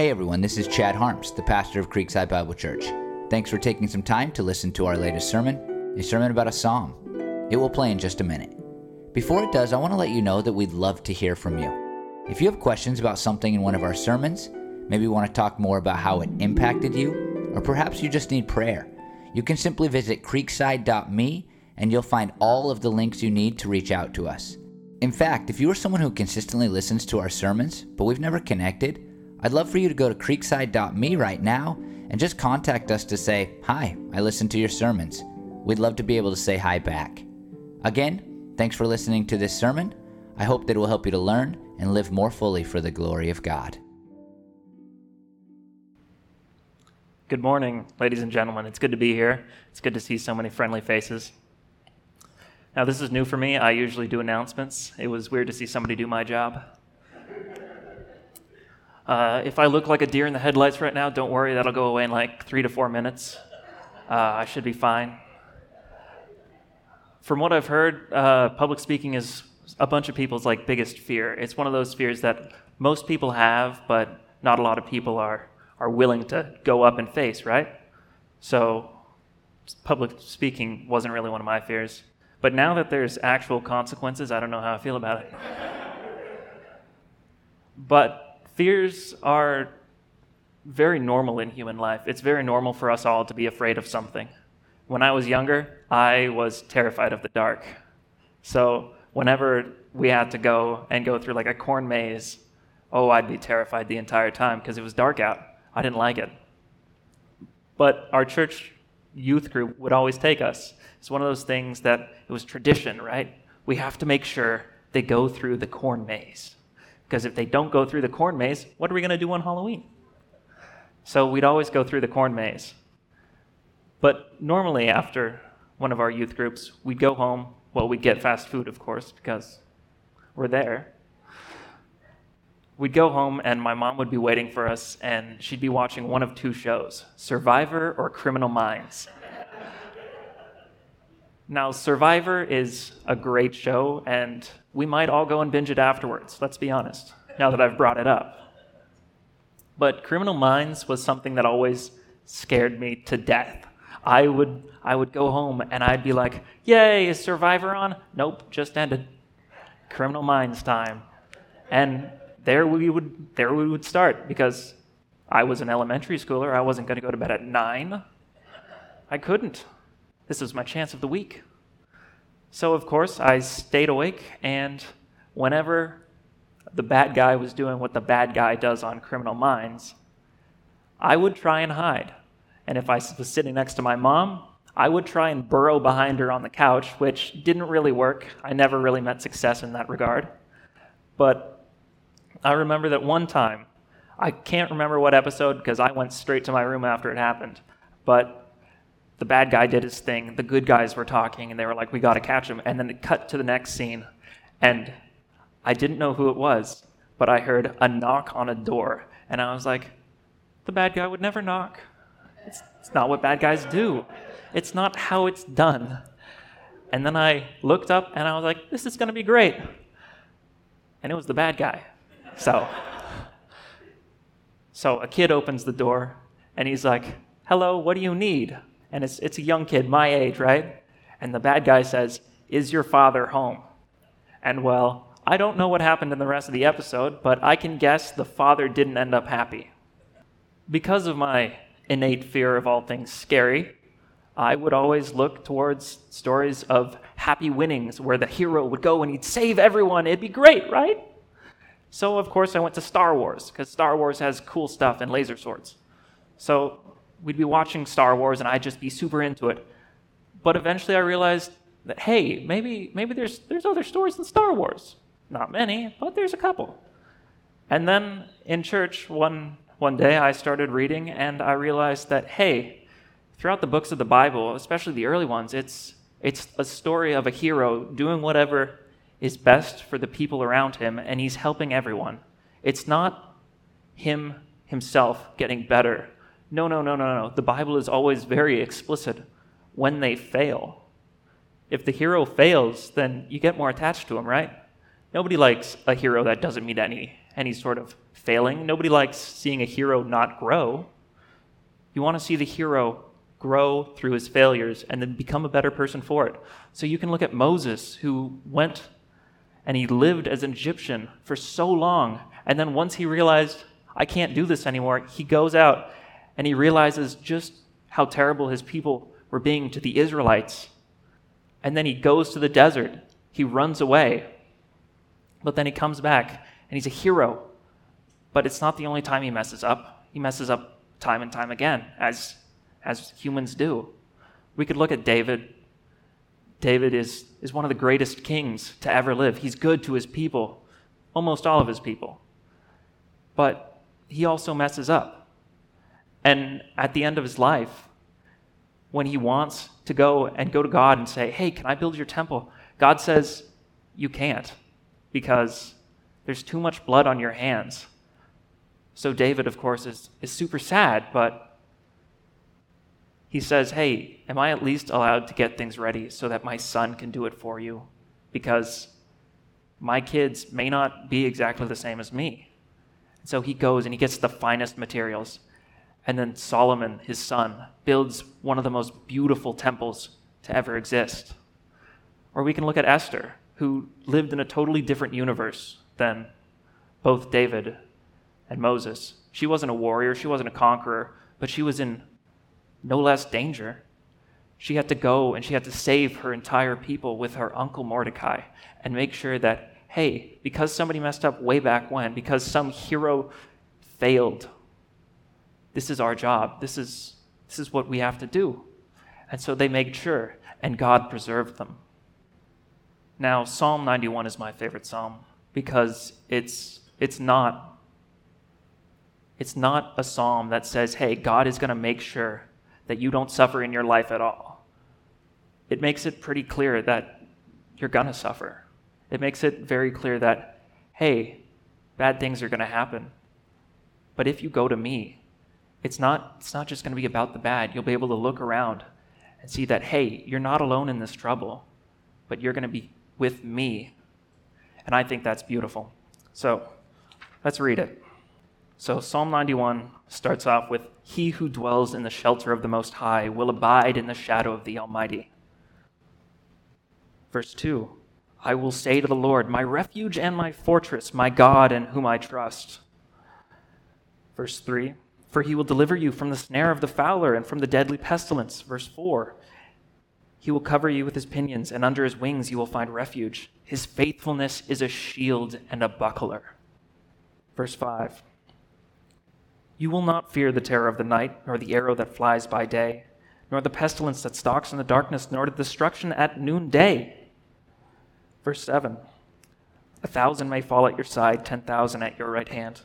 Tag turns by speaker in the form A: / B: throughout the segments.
A: Hey everyone, this is Chad Harms, the pastor of Creekside Bible Church. Thanks for taking some time to listen to our latest sermon, a sermon about a psalm. It will play in just a minute. Before it does, I want to let you know that we'd love to hear from you. If you have questions about something in one of our sermons, maybe want to talk more about how it impacted you, or perhaps you just need prayer, you can simply visit creekside.me and you'll find all of the links you need to reach out to us. In fact, if you are someone who consistently listens to our sermons, but we've never connected, I'd love for you to go to creekside.me right now and just contact us to say, Hi, I listened to your sermons. We'd love to be able to say hi back. Again, thanks for listening to this sermon. I hope that it will help you to learn and live more fully for the glory of God.
B: Good morning, ladies and gentlemen. It's good to be here. It's good to see so many friendly faces. Now, this is new for me. I usually do announcements. It was weird to see somebody do my job. Uh, if I look like a deer in the headlights right now, don't worry, that'll go away in like three to four minutes. Uh, I should be fine. From what I've heard, uh, public speaking is a bunch of people's like biggest fear. It's one of those fears that most people have, but not a lot of people are are willing to go up and face, right? So, public speaking wasn't really one of my fears. But now that there's actual consequences, I don't know how I feel about it. but fears are very normal in human life. It's very normal for us all to be afraid of something. When I was younger, I was terrified of the dark. So, whenever we had to go and go through like a corn maze, oh, I'd be terrified the entire time because it was dark out. I didn't like it. But our church youth group would always take us. It's one of those things that it was tradition, right? We have to make sure they go through the corn maze. Because if they don't go through the corn maze, what are we going to do on Halloween? So we'd always go through the corn maze. But normally, after one of our youth groups, we'd go home. Well, we'd get fast food, of course, because we're there. We'd go home, and my mom would be waiting for us, and she'd be watching one of two shows Survivor or Criminal Minds. Now, Survivor is a great show, and we might all go and binge it afterwards, let's be honest, now that I've brought it up. But Criminal Minds was something that always scared me to death. I would, I would go home and I'd be like, Yay, is Survivor on? Nope, just ended. Criminal Minds time. And there we would, there we would start because I was an elementary schooler. I wasn't going to go to bed at nine. I couldn't. This was my chance of the week. So, of course, I stayed awake, and whenever the bad guy was doing what the bad guy does on Criminal Minds, I would try and hide. And if I was sitting next to my mom, I would try and burrow behind her on the couch, which didn't really work. I never really met success in that regard. But I remember that one time, I can't remember what episode because I went straight to my room after it happened, but the bad guy did his thing, the good guys were talking, and they were like, we got to catch him. And then it cut to the next scene, and I didn't know who it was, but I heard a knock on a door, and I was like, the bad guy would never knock. It's, it's not what bad guys do, it's not how it's done. And then I looked up and I was like, this is going to be great. And it was the bad guy. So, so a kid opens the door and he's like, hello, what do you need? And it's, it's a young kid, my age, right? And the bad guy says, Is your father home? And well, I don't know what happened in the rest of the episode, but I can guess the father didn't end up happy. Because of my innate fear of all things scary, I would always look towards stories of happy winnings where the hero would go and he'd save everyone. It'd be great, right? So, of course, I went to Star Wars because Star Wars has cool stuff and laser swords. So, we'd be watching Star Wars and I'd just be super into it. But eventually I realized that hey, maybe maybe there's there's other stories than Star Wars. Not many, but there's a couple. And then in church one one day I started reading and I realized that hey, throughout the books of the Bible, especially the early ones, it's it's a story of a hero doing whatever is best for the people around him and he's helping everyone. It's not him himself getting better no, no, no, no, no. The Bible is always very explicit when they fail. If the hero fails, then you get more attached to him, right? Nobody likes a hero that doesn't meet any he's sort of failing. Nobody likes seeing a hero not grow. You want to see the hero grow through his failures and then become a better person for it. So you can look at Moses, who went and he lived as an Egyptian for so long. And then once he realized, I can't do this anymore, he goes out and he realizes just how terrible his people were being to the Israelites. And then he goes to the desert. He runs away. But then he comes back and he's a hero. But it's not the only time he messes up. He messes up time and time again, as, as humans do. We could look at David. David is, is one of the greatest kings to ever live. He's good to his people, almost all of his people. But he also messes up. And at the end of his life, when he wants to go and go to God and say, Hey, can I build your temple? God says, You can't because there's too much blood on your hands. So David, of course, is, is super sad, but he says, Hey, am I at least allowed to get things ready so that my son can do it for you? Because my kids may not be exactly the same as me. So he goes and he gets the finest materials. And then Solomon, his son, builds one of the most beautiful temples to ever exist. Or we can look at Esther, who lived in a totally different universe than both David and Moses. She wasn't a warrior, she wasn't a conqueror, but she was in no less danger. She had to go and she had to save her entire people with her uncle Mordecai and make sure that, hey, because somebody messed up way back when, because some hero failed, this is our job. This is, this is what we have to do. And so they made sure, and God preserved them. Now, Psalm 91 is my favorite psalm because it's, it's, not, it's not a psalm that says, hey, God is going to make sure that you don't suffer in your life at all. It makes it pretty clear that you're going to suffer. It makes it very clear that, hey, bad things are going to happen. But if you go to me, it's not, it's not just going to be about the bad. You'll be able to look around and see that, hey, you're not alone in this trouble, but you're going to be with me. And I think that's beautiful. So let's read it. So Psalm 91 starts off with He who dwells in the shelter of the Most High will abide in the shadow of the Almighty. Verse 2 I will say to the Lord, My refuge and my fortress, my God in whom I trust. Verse 3 For he will deliver you from the snare of the fowler and from the deadly pestilence. Verse 4 he will cover you with his pinions, and under his wings you will find refuge. His faithfulness is a shield and a buckler. Verse 5 You will not fear the terror of the night, nor the arrow that flies by day, nor the pestilence that stalks in the darkness, nor the destruction at noonday. Verse 7 A thousand may fall at your side, ten thousand at your right hand,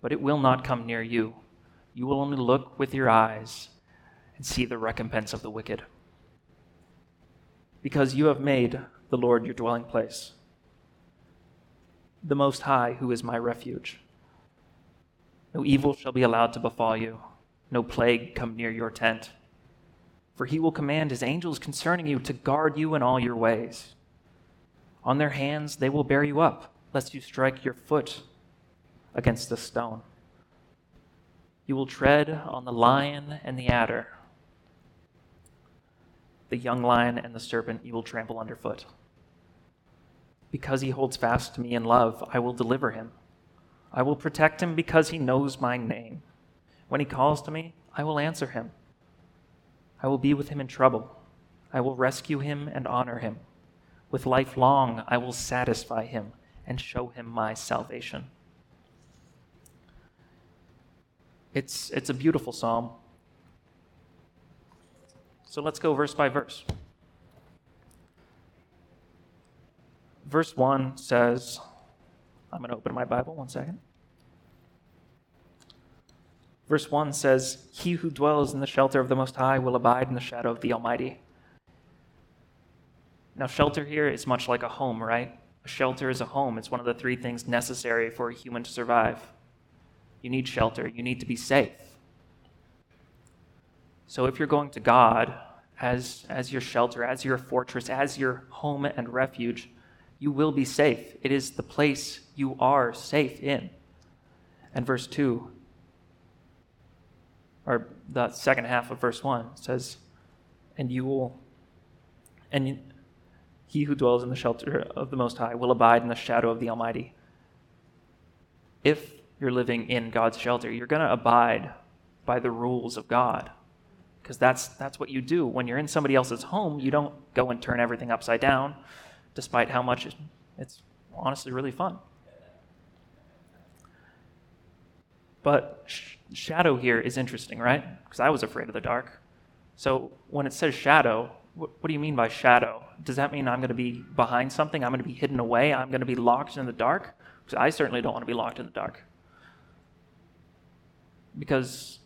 B: but it will not come near you. You will only look with your eyes and see the recompense of the wicked because you have made the Lord your dwelling place, the Most High, who is my refuge. No evil shall be allowed to befall you, no plague come near your tent. For he will command his angels concerning you to guard you in all your ways. On their hands they will bear you up, lest you strike your foot against a stone. You will tread on the lion and the adder the young lion and the serpent you will trample underfoot. Because he holds fast to me in love, I will deliver him. I will protect him because he knows my name. When he calls to me, I will answer him. I will be with him in trouble. I will rescue him and honor him. With life long, I will satisfy him and show him my salvation. It's, it's a beautiful psalm. So let's go verse by verse. Verse 1 says, I'm going to open my Bible one second. Verse 1 says, He who dwells in the shelter of the Most High will abide in the shadow of the Almighty. Now, shelter here is much like a home, right? A shelter is a home. It's one of the three things necessary for a human to survive. You need shelter, you need to be safe. So if you're going to God as, as your shelter, as your fortress, as your home and refuge, You will be safe. It is the place you are safe in. And verse 2, or the second half of verse 1 says, And you will, and he who dwells in the shelter of the Most High will abide in the shadow of the Almighty. If you're living in God's shelter, you're going to abide by the rules of God. Because that's, that's what you do. When you're in somebody else's home, you don't go and turn everything upside down, despite how much it's honestly really fun. But sh- shadow here is interesting, right? Because I was afraid of the dark. So when it says shadow, what, what do you mean by shadow? Does that mean I'm going to be behind something? I'm going to be hidden away? I'm going to be locked in the dark? Because I certainly don't want to be locked in the dark. Because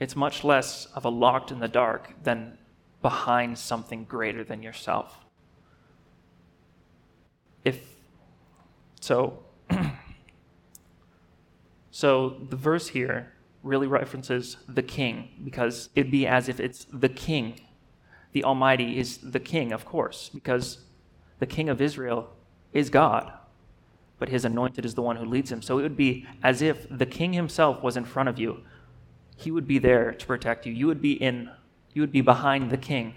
B: it's much less of a locked in the dark than behind something greater than yourself. If so, so the verse here really references the king because it'd be as if it's the king. The Almighty is the king, of course, because the king of Israel is God, but his anointed is the one who leads him. So it would be as if the king himself was in front of you he would be there to protect you. You would be in, you would be behind the king.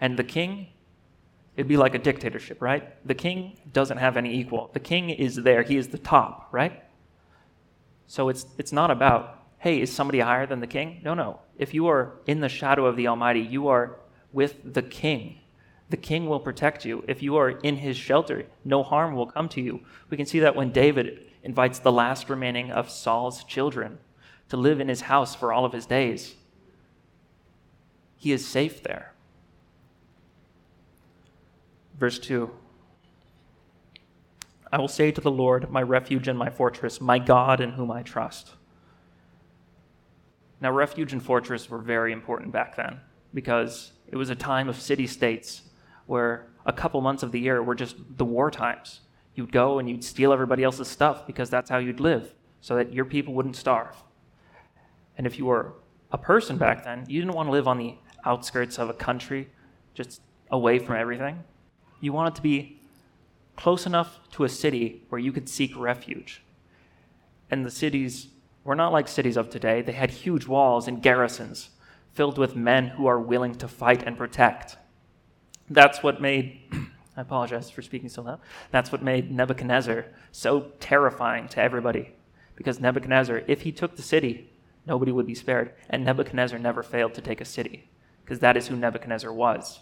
B: And the king, it'd be like a dictatorship, right? The king doesn't have any equal. The king is there, he is the top, right? So it's, it's not about, hey, is somebody higher than the king? No, no. If you are in the shadow of the Almighty, you are with the king. The king will protect you. If you are in his shelter, no harm will come to you. We can see that when David invites the last remaining of Saul's children to live in his house for all of his days. He is safe there. Verse 2 I will say to the Lord, my refuge and my fortress, my God in whom I trust. Now, refuge and fortress were very important back then because it was a time of city states where a couple months of the year were just the war times. You'd go and you'd steal everybody else's stuff because that's how you'd live so that your people wouldn't starve. And if you were a person back then, you didn't want to live on the outskirts of a country, just away from everything. You wanted to be close enough to a city where you could seek refuge. And the cities were not like cities of today. They had huge walls and garrisons filled with men who are willing to fight and protect. That's what made, I apologize for speaking so loud, that's what made Nebuchadnezzar so terrifying to everybody. Because Nebuchadnezzar, if he took the city, nobody would be spared. And Nebuchadnezzar never failed to take a city, because that is who Nebuchadnezzar was.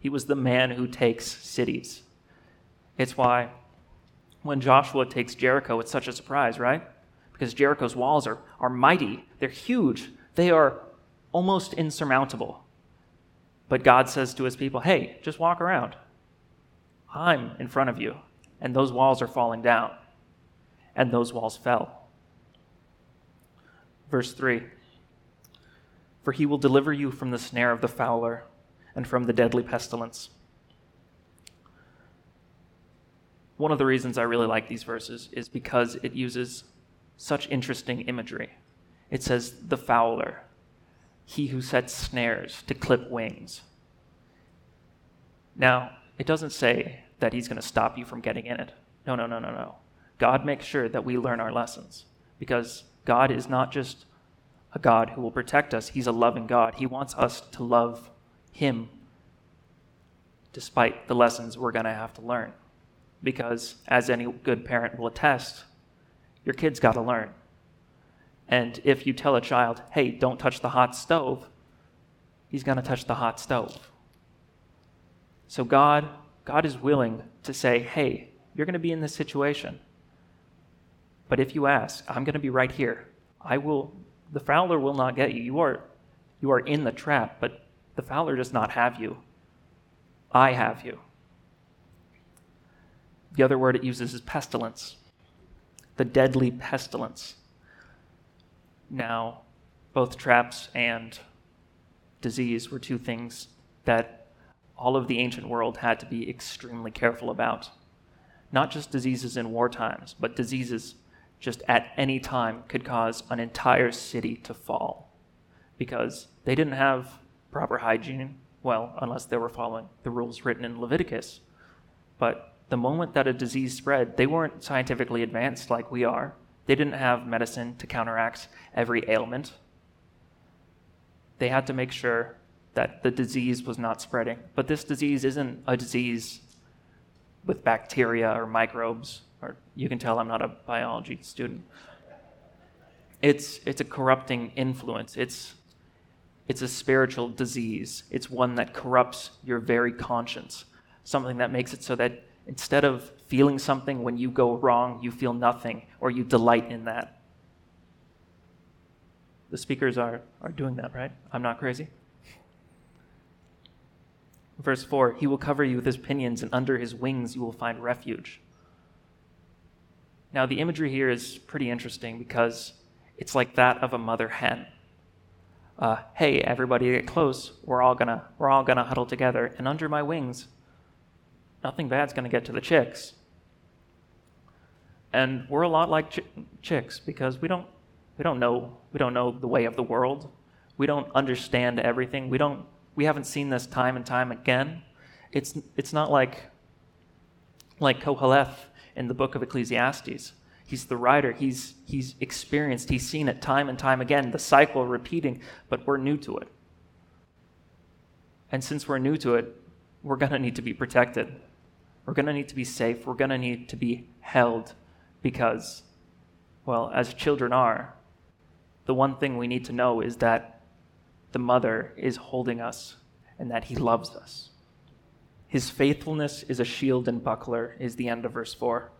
B: He was the man who takes cities. It's why when Joshua takes Jericho, it's such a surprise, right? Because Jericho's walls are, are mighty, they're huge, they are almost insurmountable. But God says to his people, hey, just walk around. I'm in front of you. And those walls are falling down. And those walls fell. Verse 3 For he will deliver you from the snare of the fowler and from the deadly pestilence. One of the reasons I really like these verses is because it uses such interesting imagery. It says, the fowler, he who sets snares to clip wings. Now, it doesn't say that he's going to stop you from getting in it. No, no, no, no, no. God makes sure that we learn our lessons because God is not just a God who will protect us, He's a loving God. He wants us to love Him despite the lessons we're going to have to learn. Because, as any good parent will attest, your kid's got to learn. And if you tell a child, hey, don't touch the hot stove, he's going to touch the hot stove. So God, God is willing to say, hey, you're going to be in this situation. But if you ask, I'm going to be right here. I will the fowler will not get you. You are you are in the trap, but the fowler does not have you. I have you. The other word it uses is pestilence. The deadly pestilence. Now, both traps and disease were two things that all of the ancient world had to be extremely careful about. Not just diseases in war times, but diseases just at any time could cause an entire city to fall because they didn't have proper hygiene, well, unless they were following the rules written in Leviticus. But the moment that a disease spread, they weren't scientifically advanced like we are. They didn't have medicine to counteract every ailment. They had to make sure that the disease was not spreading. But this disease isn't a disease with bacteria or microbes, or you can tell I'm not a biology student. It's, it's a corrupting influence. It's, it's a spiritual disease. It's one that corrupts your very conscience, something that makes it so that instead of feeling something when you go wrong, you feel nothing or you delight in that. The speakers are, are doing that, right? I'm not crazy. Verse 4 He will cover you with his pinions, and under his wings you will find refuge. Now, the imagery here is pretty interesting because it's like that of a mother hen. Uh, hey, everybody get close. We're all gonna we're all gonna huddle together, and under my wings, nothing bad's gonna get to the chicks. And we're a lot like ch- chicks because we don't we don't know we don't know the way of the world. We don't understand everything. We don't we haven't seen this time and time again. It's it's not like like Koheleth in the book of Ecclesiastes. He's the writer. He's, he's experienced, he's seen it time and time again, the cycle repeating, but we're new to it. And since we're new to it, we're going to need to be protected. We're going to need to be safe. We're going to need to be held because, well, as children are, the one thing we need to know is that the mother is holding us and that he loves us. His faithfulness is a shield and buckler, is the end of verse 4.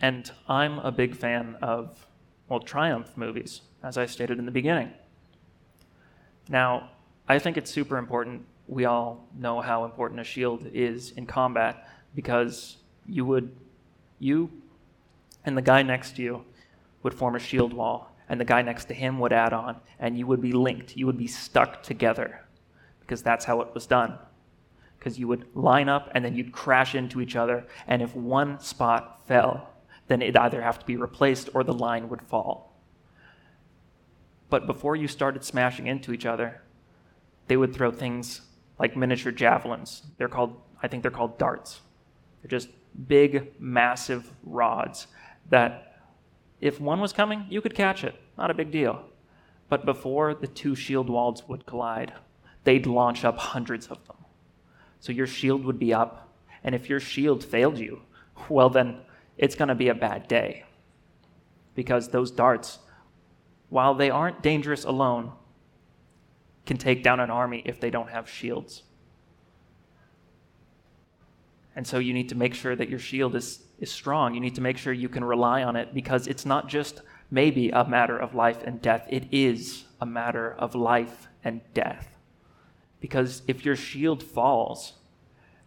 B: And I'm a big fan of, well, triumph movies, as I stated in the beginning. Now, I think it's super important. We all know how important a shield is in combat because you would, you and the guy next to you would form a shield wall, and the guy next to him would add on, and you would be linked. You would be stuck together because that's how it was done. Because you would line up and then you'd crash into each other, and if one spot fell, then it'd either have to be replaced or the line would fall. But before you started smashing into each other, they would throw things like miniature javelins. They're called, I think they're called darts. They're just big, massive rods that if one was coming, you could catch it. Not a big deal. But before the two shield walls would collide, they'd launch up hundreds of them. So your shield would be up, and if your shield failed you, well, then it's going to be a bad day. Because those darts, while they aren't dangerous alone, can take down an army if they don't have shields. And so you need to make sure that your shield is, is strong. You need to make sure you can rely on it because it's not just maybe a matter of life and death, it is a matter of life and death. Because if your shield falls,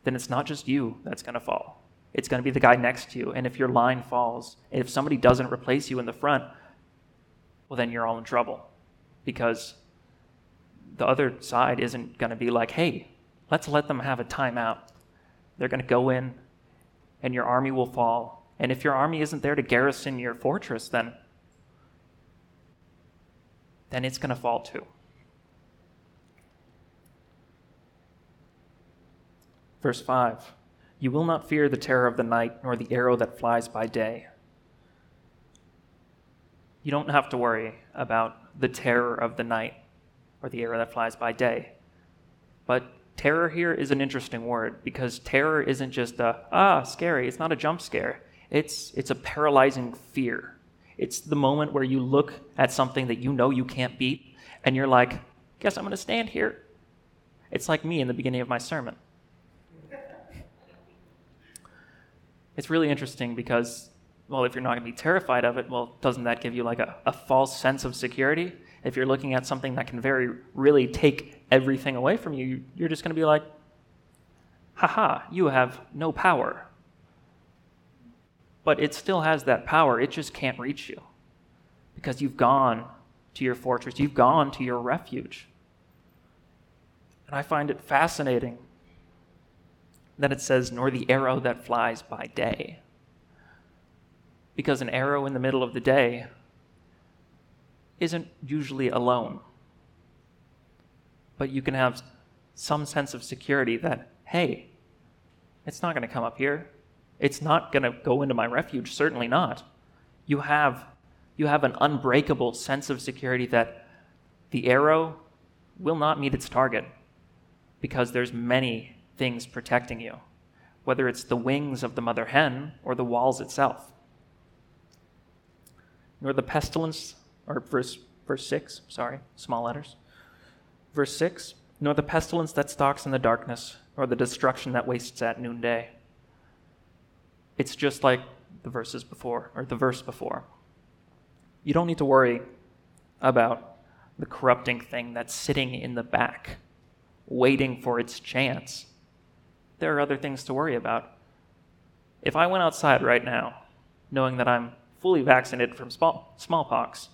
B: then it's not just you that's going to fall it's going to be the guy next to you. And if your line falls, and if somebody doesn't replace you in the front, well, then you're all in trouble because the other side isn't going to be like, hey, let's let them have a timeout. They're going to go in, and your army will fall. And if your army isn't there to garrison your fortress, then then it's going to fall too. Verse 5 you will not fear the terror of the night, nor the arrow that flies by day. You don't have to worry about the terror of the night or the arrow that flies by day. But terror here is an interesting word because terror isn't just a, ah, scary. It's not a jump scare, it's, it's a paralyzing fear. It's the moment where you look at something that you know you can't beat and you're like, guess I'm going to stand here. It's like me in the beginning of my sermon. it's really interesting because, well, if you're not going to be terrified of it, well, doesn't that give you like a, a false sense of security? If you're looking at something that can very really take everything away from you, you're just going to be like, haha, you have no power. But it still has that power, it just can't reach you because you've gone to your fortress, you've gone to your refuge. And I find it fascinating that it says, nor the arrow that flies by day. Because an arrow in the middle of the day isn't usually alone. But you can have some sense of security that, hey, It's not going to come up here. It's not going to go into my refuge, certainly not. You have, you have an unbreakable sense of security that the arrow will not meet its target because there's many things protecting you, whether it's the wings of the mother hen or the walls itself. Nor the pestilence, or verse, verse 6, sorry, small letters. Verse 6 Nor the pestilence that stalks in the darkness, nor the destruction that wastes at noonday. It's just like the verses before, or the verse before. You don't need to worry about the corrupting thing that's sitting in the back, waiting for its chance. There are other things to worry about. If I went outside right now, knowing that I'm fully vaccinated from small, smallpox,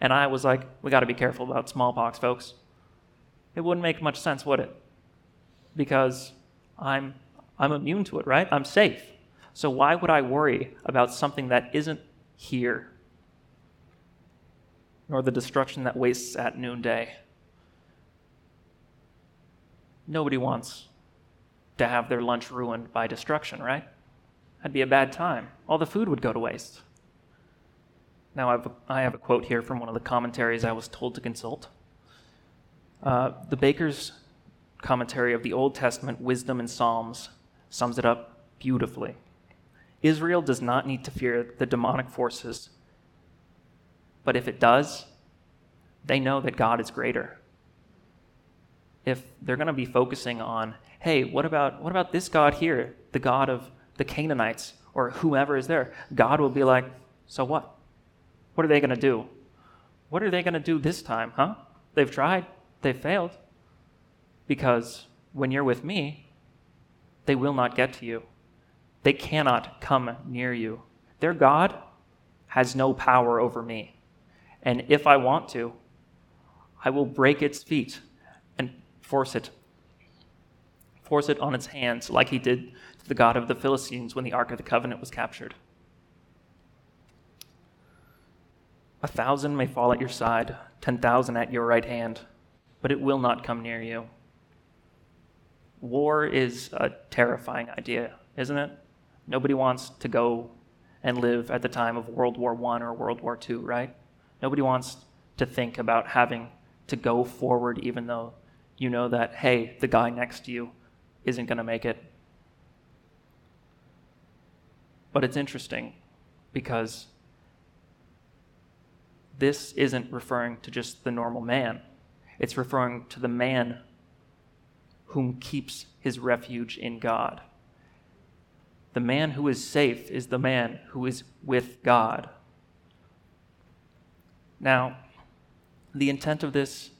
B: and I was like, we got to be careful about smallpox, folks, it wouldn't make much sense, would it? Because I'm, I'm immune to it, right? I'm safe. So why would I worry about something that isn't here? Nor the destruction that wastes at noonday. Nobody wants to have their lunch ruined by destruction, right? That'd be a bad time. All the food would go to waste. Now, I've, I have a quote here from one of the commentaries I was told to consult. Uh, the Baker's commentary of the Old Testament Wisdom and Psalms sums it up beautifully. Israel does not need to fear the demonic forces, but if it does, they know that God is greater. If they're going to be focusing on, hey, what about what about this God here, the God of the Canaanites or whomever is there? God will be like, so what? What are they going to do? What are they going to do this time, huh? They've tried, they've failed. Because when you're with me, they will not get to you. They cannot come near you. Their God has no power over me. And if I want to, I will break its feet and force it. Force it on its hands, like he did to the God of the Philistines when the Ark of the Covenant was captured. A thousand may fall at your side, ten thousand at your right hand, but it will not come near you. War is a terrifying idea, isn't it? Nobody wants to go and live at the time of World War I or World War II, right? Nobody wants to think about having to go forward even though you know that, hey, the guy next to you isn't going to make it. But it's interesting because this isn't referring to just the normal man, it's referring to the man whom keeps his refuge in God. The man who is safe is the man who is with God. Now, the intent of this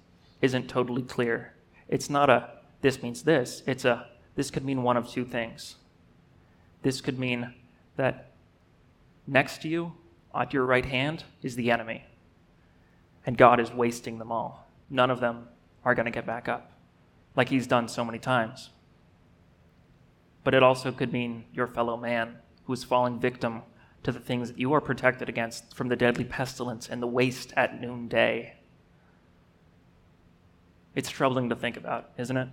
B: isn't totally clear. It's not a this means this, it's a this could mean one of two things. This could mean that next to you, at your right hand, is the enemy, and God is wasting them all. None of them are going to get back up, like He's done so many times but it also could mean your fellow man who is falling victim to the things that you are protected against from the deadly pestilence and the waste at noonday. It's troubling to think about, isn't it?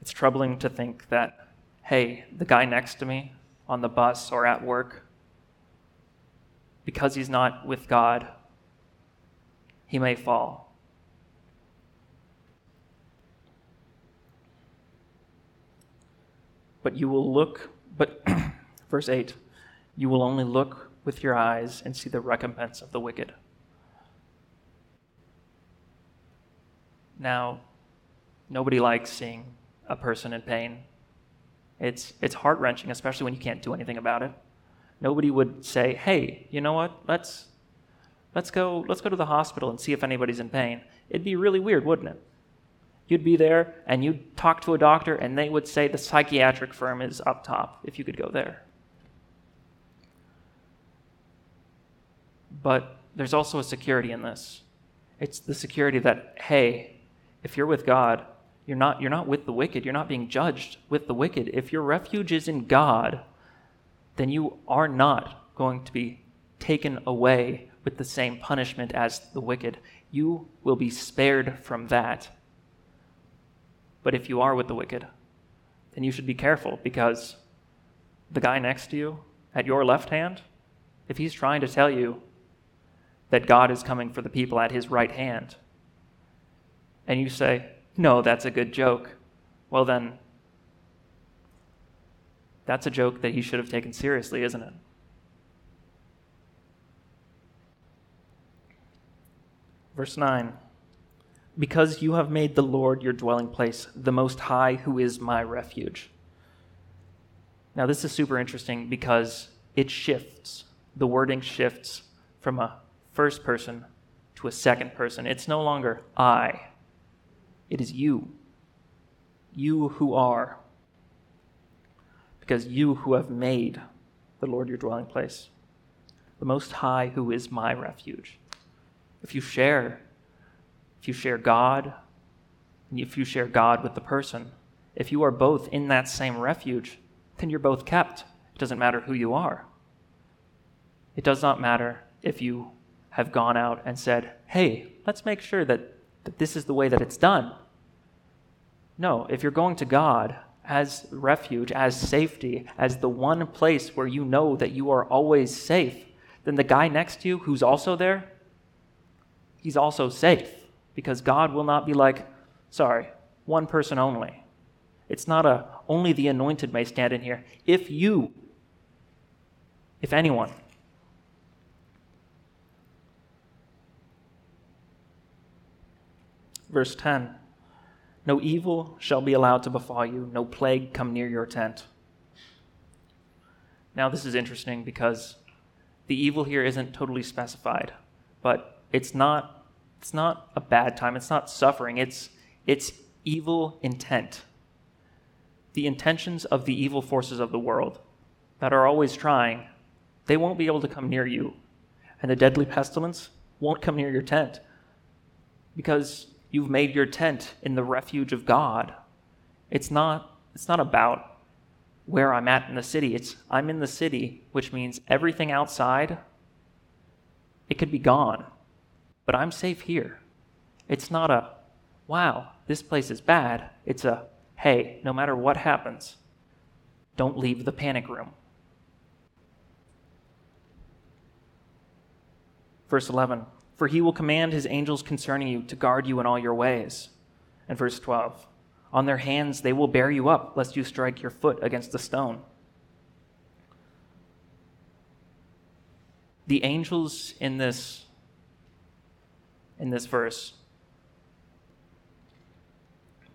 B: It's troubling to think that, hey, the guy next to me on the bus or at work, because he's not with God, he may fall. But you will look, but, verse 8, you will only look with your eyes and see the recompense of the wicked. Now, nobody likes seeing a person in pain. It's, it's heart wrenching, especially when you can't do anything about it. Nobody would say, hey, you know what? Let's, let's, go, let's go to the hospital and see if anybody's in pain. It'd be really weird, wouldn't it? You'd be there and you'd talk to a doctor, and they would say the psychiatric firm is up top if you could go there. But there's also a security in this. It's the security that, hey, if you're with God, you're not, you're not with the wicked. You're not being judged with the wicked. If your refuge is in God, then you are not going to be taken away with the same punishment as the wicked. You will be spared from that but if you are with the wicked, then you should be careful because the guy next to you at your left hand, if he's trying to tell you that God is coming for the people at his right hand, and you say, No, that's a good joke, well, then that's a joke that he should have taken seriously, isn't it? Verse 9 Because you have made the Lord your dwelling place, the Most High, who is my refuge. Now, this is super interesting because it shifts. The wording shifts from a first person to a second person. It's no longer I, it is you. You who are. Because you who have made the Lord your dwelling place, the Most High, who is my refuge. If you share, if you share God, and if you share God with the person, if you are both in that same refuge, then you're both kept. It doesn't matter who you are. It does not matter if you have gone out and said, hey, let's make sure that, that this is the way that it's done. No, if you're going to God as refuge, as safety, as the one place where you know that you are always safe, then the guy next to you who's also there, he's also safe because God will not be like, sorry, one person only. It's not a only the anointed may stand in here. If you, if anyone, verse 10 No evil shall be allowed to befall you, no plague come near your tent. Now, this is interesting because the evil here isn't totally specified, but it's not, it's not a bad time, it's not suffering, it's, it's evil intent the intentions of the evil forces of the world that are always trying, they won't be able to come near you. And the deadly pestilence won't come near your tent because you've made your tent in the refuge of God. It's not, it's not about where I'm at in the city. It's I'm in the city, which means everything outside, it could be gone. But I'm safe here. It's not a, wow, this place is bad. It's a, hey, no matter what happens, don't leave the panic room. Verse 11 For he will command his angels concerning you to guard you in all your ways. And verse 12 On their hands they will bear you up, lest you strike your foot against a stone. The angels in this in this verse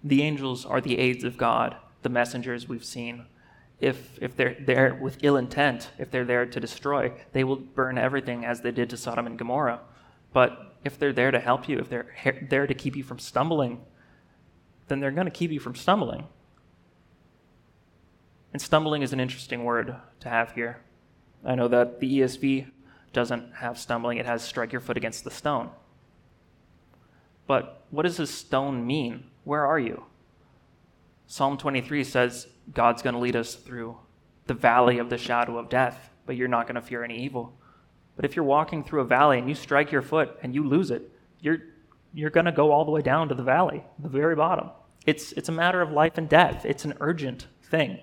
B: the angels are the aides of God, the messengers we've seen. If, if they're there with ill intent, if they're there to destroy, they will burn everything as they did to Sodom and Gomorrah. But if they're there to help you, if they're there to keep you from stumbling, then they're going to keep you from stumbling. And stumbling is an interesting word to have here. I know that the ESV doesn't have stumbling, it has strike your foot against the stone. But what does this stone mean? Where are you? Psalm 23 says God's going to lead us through the valley of the shadow of death, but you're not going to fear any evil. But if you're walking through a valley and you strike your foot and you lose it, you're, you're going to go all the way down to the valley, the very bottom. It's, it's a matter of life and death, it's an urgent thing.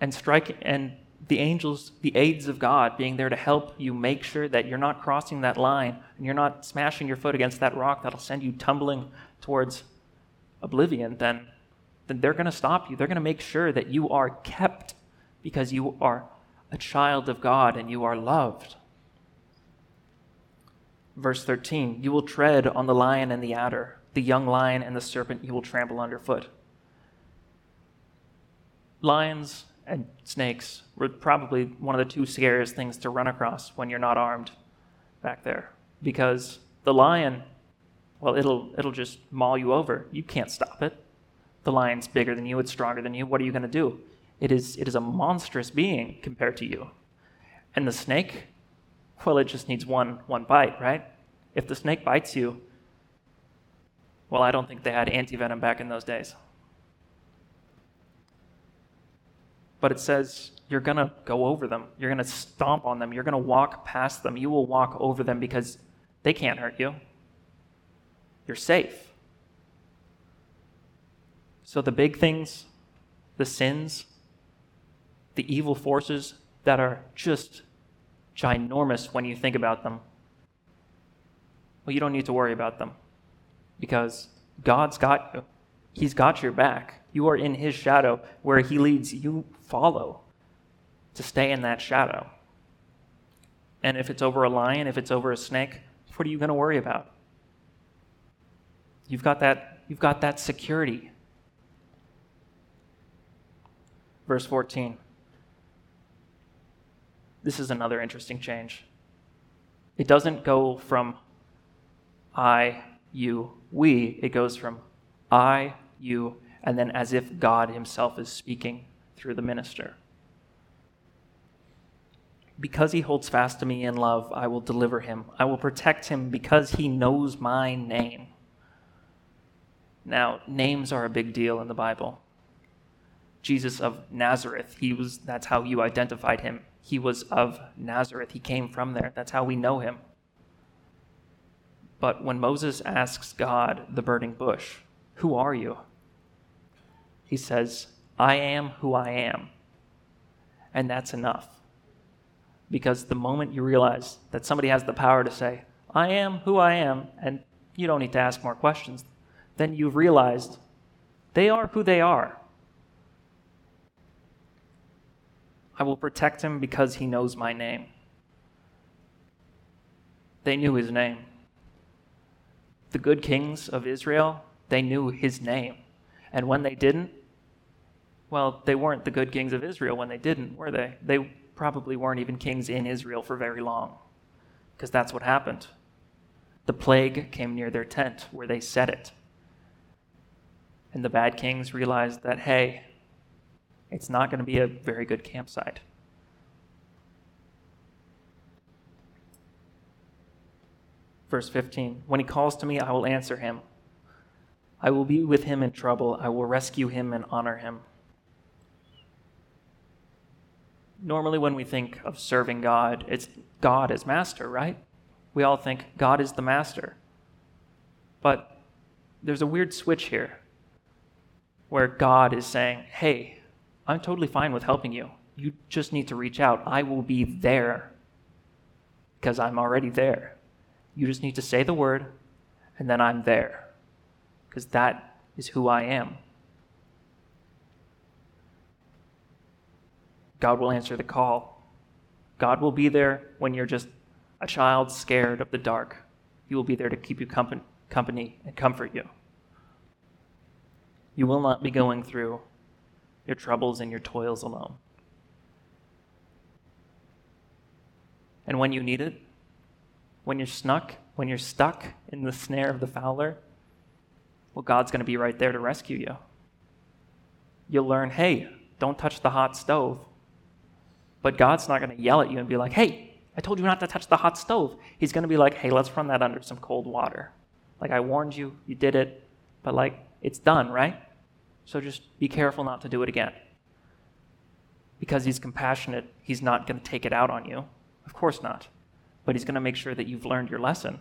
B: And strike and the angels, the aides of God, being there to help you make sure that you're not crossing that line and you're not smashing your foot against that rock that'll send you tumbling towards oblivion, then, then they're going to stop you. They're going to make sure that you are kept because you are a child of God and you are loved. Verse 13 You will tread on the lion and the adder, the young lion and the serpent you will trample underfoot. Lions and snakes were probably one of the two scariest things to run across when you're not armed back there. Because the lion, well, it'll, it'll just maul you over. You can't stop it. The lion's bigger than you, it's stronger than you. What are you going to do? It is, it is a monstrous being compared to you. And the snake, well, it just needs one, one bite, right? If the snake bites you, well, I don't think they had antivenom back in those days. But it says you're going to go over them. You're going to stomp on them. You're going to walk past them. You will walk over them because they can't hurt you. You're safe. So the big things, the sins, the evil forces that are just ginormous when you think about them, well, you don't need to worry about them because God's got you. He's got your back. You are in His shadow. Where He leads, you follow to stay in that shadow. And if it's over a lion, if it's over a snake, what are you going to worry about? You've got that, you've got that security. Verse 14. This is another interesting change. It doesn't go from I, you, we. It goes from I, you, and then as if God Himself is speaking through the minister. Because he holds fast to me in love, I will deliver him. I will protect him because he knows my name. Now, names are a big deal in the Bible. Jesus of Nazareth, he was that's how you identified him. He was of Nazareth. He came from there. That's how we know him. But when Moses asks God, the burning bush, Who are you? He says, I am who I am. And that's enough. Because the moment you realize that somebody has the power to say, I am who I am, and you don't need to ask more questions, then you've realized they are who they are. I will protect him because he knows my name. They knew his name. The good kings of Israel, they knew his name. And when they didn't, well, they weren't the good kings of Israel when they didn't, were they? They probably weren't even kings in Israel for very long, because that's what happened. The plague came near their tent where they set it. And the bad kings realized that, hey, it's not going to be a very good campsite. Verse 15 When he calls to me, I will answer him. I will be with him in trouble. I will rescue him and honor him. Normally, when we think of serving God, it's God as master, right? We all think God is the master. But there's a weird switch here where God is saying, Hey, I'm totally fine with helping you. You just need to reach out. I will be there because I'm already there. You just need to say the word, and then I'm there because that is who I am. God will answer the call. God will be there when you're just a child scared of the dark. He will be there to keep you company and comfort you. You will not be going through your troubles and your toils alone. And when you need it, when you're snuck, when you're stuck in the snare of the fowler, well, God's going to be right there to rescue you. You'll learn, hey, don't touch the hot stove. But God's not going to yell at you and be like, hey, I told you not to touch the hot stove. He's going to be like, hey, let's run that under some cold water. Like, I warned you, you did it, but like, it's done, right? So just be careful not to do it again. Because he's compassionate, he's not going to take it out on you. Of course not. But he's going to make sure that you've learned your lesson.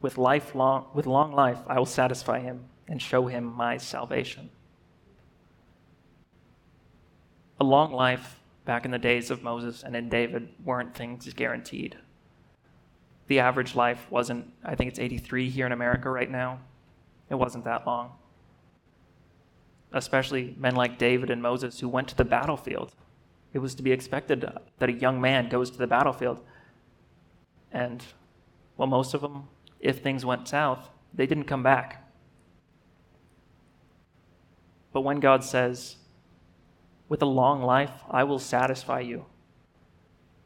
B: With lifelong with long life I will satisfy him and show him my salvation. A long life back in the days of Moses and in David weren't things guaranteed. The average life wasn't, I think it's 83 here in America right now. It wasn't that long. Especially men like David and Moses who went to the battlefield. It was to be expected that a young man goes to the battlefield. And, well, most of them, if things went south, they didn't come back. But when God says, with a long life, I will satisfy you,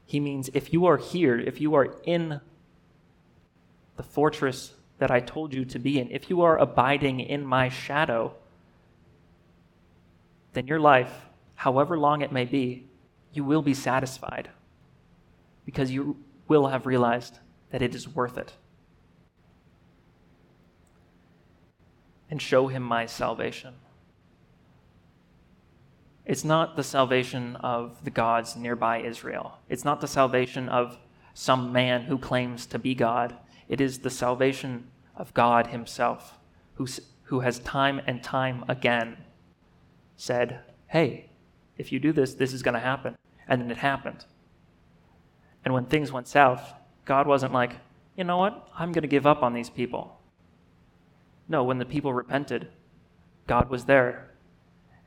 B: he means if you are here, if you are in the fortress that I told you to be in, if you are abiding in my shadow, then your life, however long it may be, you will be satisfied because you will have realized that it is worth it. And show him my salvation. It's not the salvation of the gods nearby Israel. It's not the salvation of some man who claims to be God. It is the salvation of God Himself, who, who has time and time again said, Hey, if you do this, this is going to happen. And then it happened. And when things went south, God wasn't like, you know what? I'm going to give up on these people. No, when the people repented, God was there.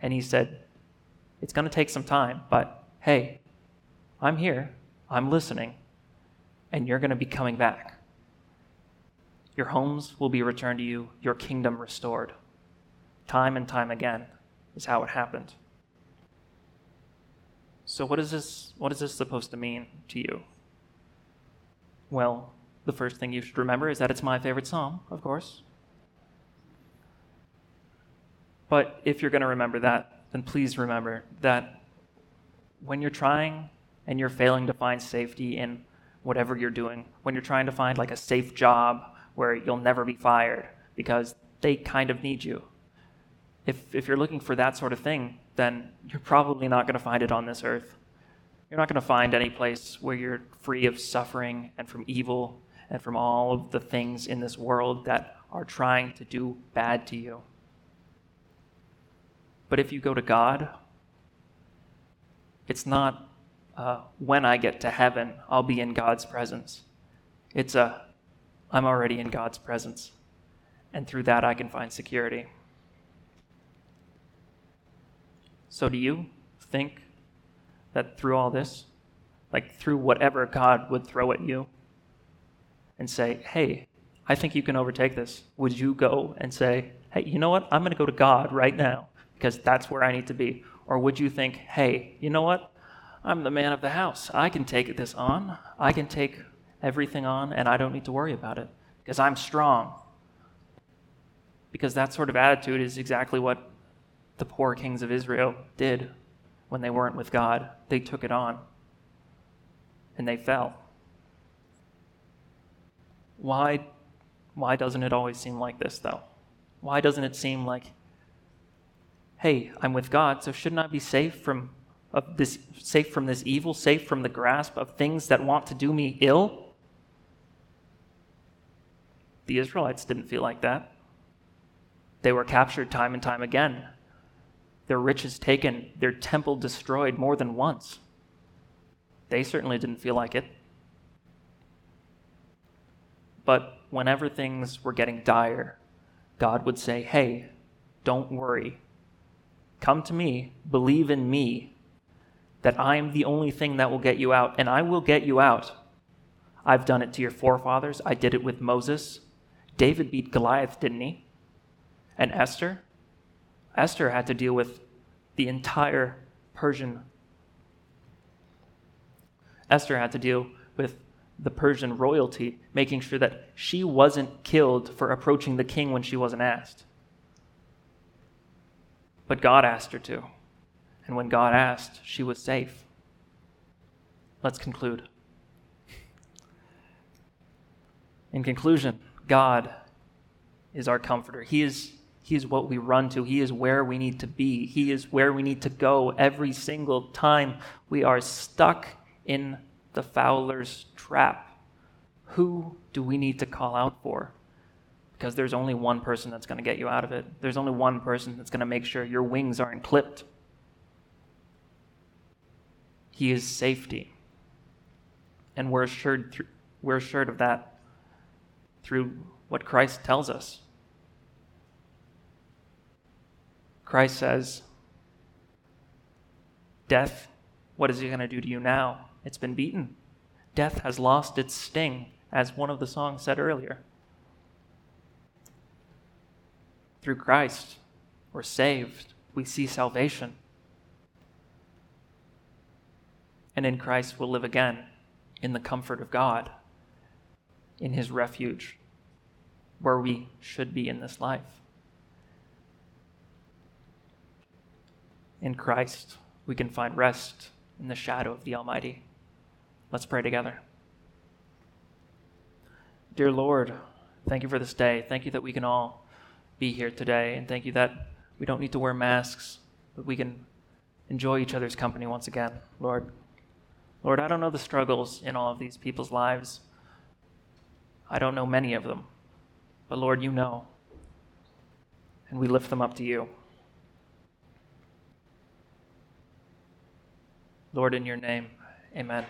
B: And He said, It's going to take some time, but hey, I'm here. I'm listening. And you're going to be coming back. Your homes will be returned to you, your kingdom restored. Time and time again is how it happened. So what is this what is this supposed to mean to you? Well, the first thing you should remember is that it's my favorite psalm, of course. But if you're going to remember that, then please remember that when you're trying and you're failing to find safety in whatever you're doing, when you're trying to find like a safe job where you'll never be fired because they kind of need you. If, if you're looking for that sort of thing, then you're probably not going to find it on this earth. You're not going to find any place where you're free of suffering and from evil and from all of the things in this world that are trying to do bad to you. But if you go to God, it's not uh, when I get to heaven, I'll be in God's presence. It's a, I'm already in God's presence. And through that, I can find security. So, do you think that through all this, like through whatever God would throw at you, and say, hey, I think you can overtake this, would you go and say, hey, you know what? I'm going to go to God right now because that's where I need to be? Or would you think, hey, you know what? I'm the man of the house. I can take this on. I can take everything on, and I don't need to worry about it because I'm strong. Because that sort of attitude is exactly what the poor kings of Israel did when they weren't with God. They took it on and they fell. Why, why doesn't it always seem like this, though? Why doesn't it seem like, hey, I'm with God, so shouldn't I be safe from of this safe from this evil, safe from the grasp of things that want to do me ill? The Israelites didn't feel like that. They were captured time and time again their riches taken, their temple destroyed more than once. They certainly didn't feel like it. But whenever things were getting dire, God would say, Hey, don't worry. Come to me, believe in me, that I am the only thing that will get you out, and I will get you out. I've done it to your forefathers. I did it with Moses. David beat Goliath, didn't he? And Esther? Esther had to deal with the entire Persian. Esther had to deal with the Persian royalty, making sure that she wasn't killed for approaching the king when she wasn't asked. But God asked her to. And when God asked, she was safe. Let's conclude. In conclusion, God is our comforter. He is he is what we run to. He is where we need to be. He is where we need to go every single time we are stuck in the fowler's trap. Who do we need to call out for? Because there's only one person that's going to get you out of it. There's only one person that's going to make sure your wings aren't clipped. He is safety. And we're assured, th- we're assured of that through what Christ tells us. Christ says, Death, what is he going to do to you now? It's been beaten. Death has lost its sting, as one of the songs said earlier. Through Christ, we're saved. We see salvation. And in Christ, we'll live again in the comfort of God, in his refuge, where we should be in this life. in Christ, we can find rest in the shadow of the Almighty. Let's pray together. Dear Lord, thank you for this day. Thank you that we can all be here today. And thank you that we don't need to wear masks, but we can enjoy each other's company once again. Lord, Lord, I don't know the struggles in all of these people's lives. I don't know many of them. But Lord, you know. and we lift them up to you. Lord, in your name, amen.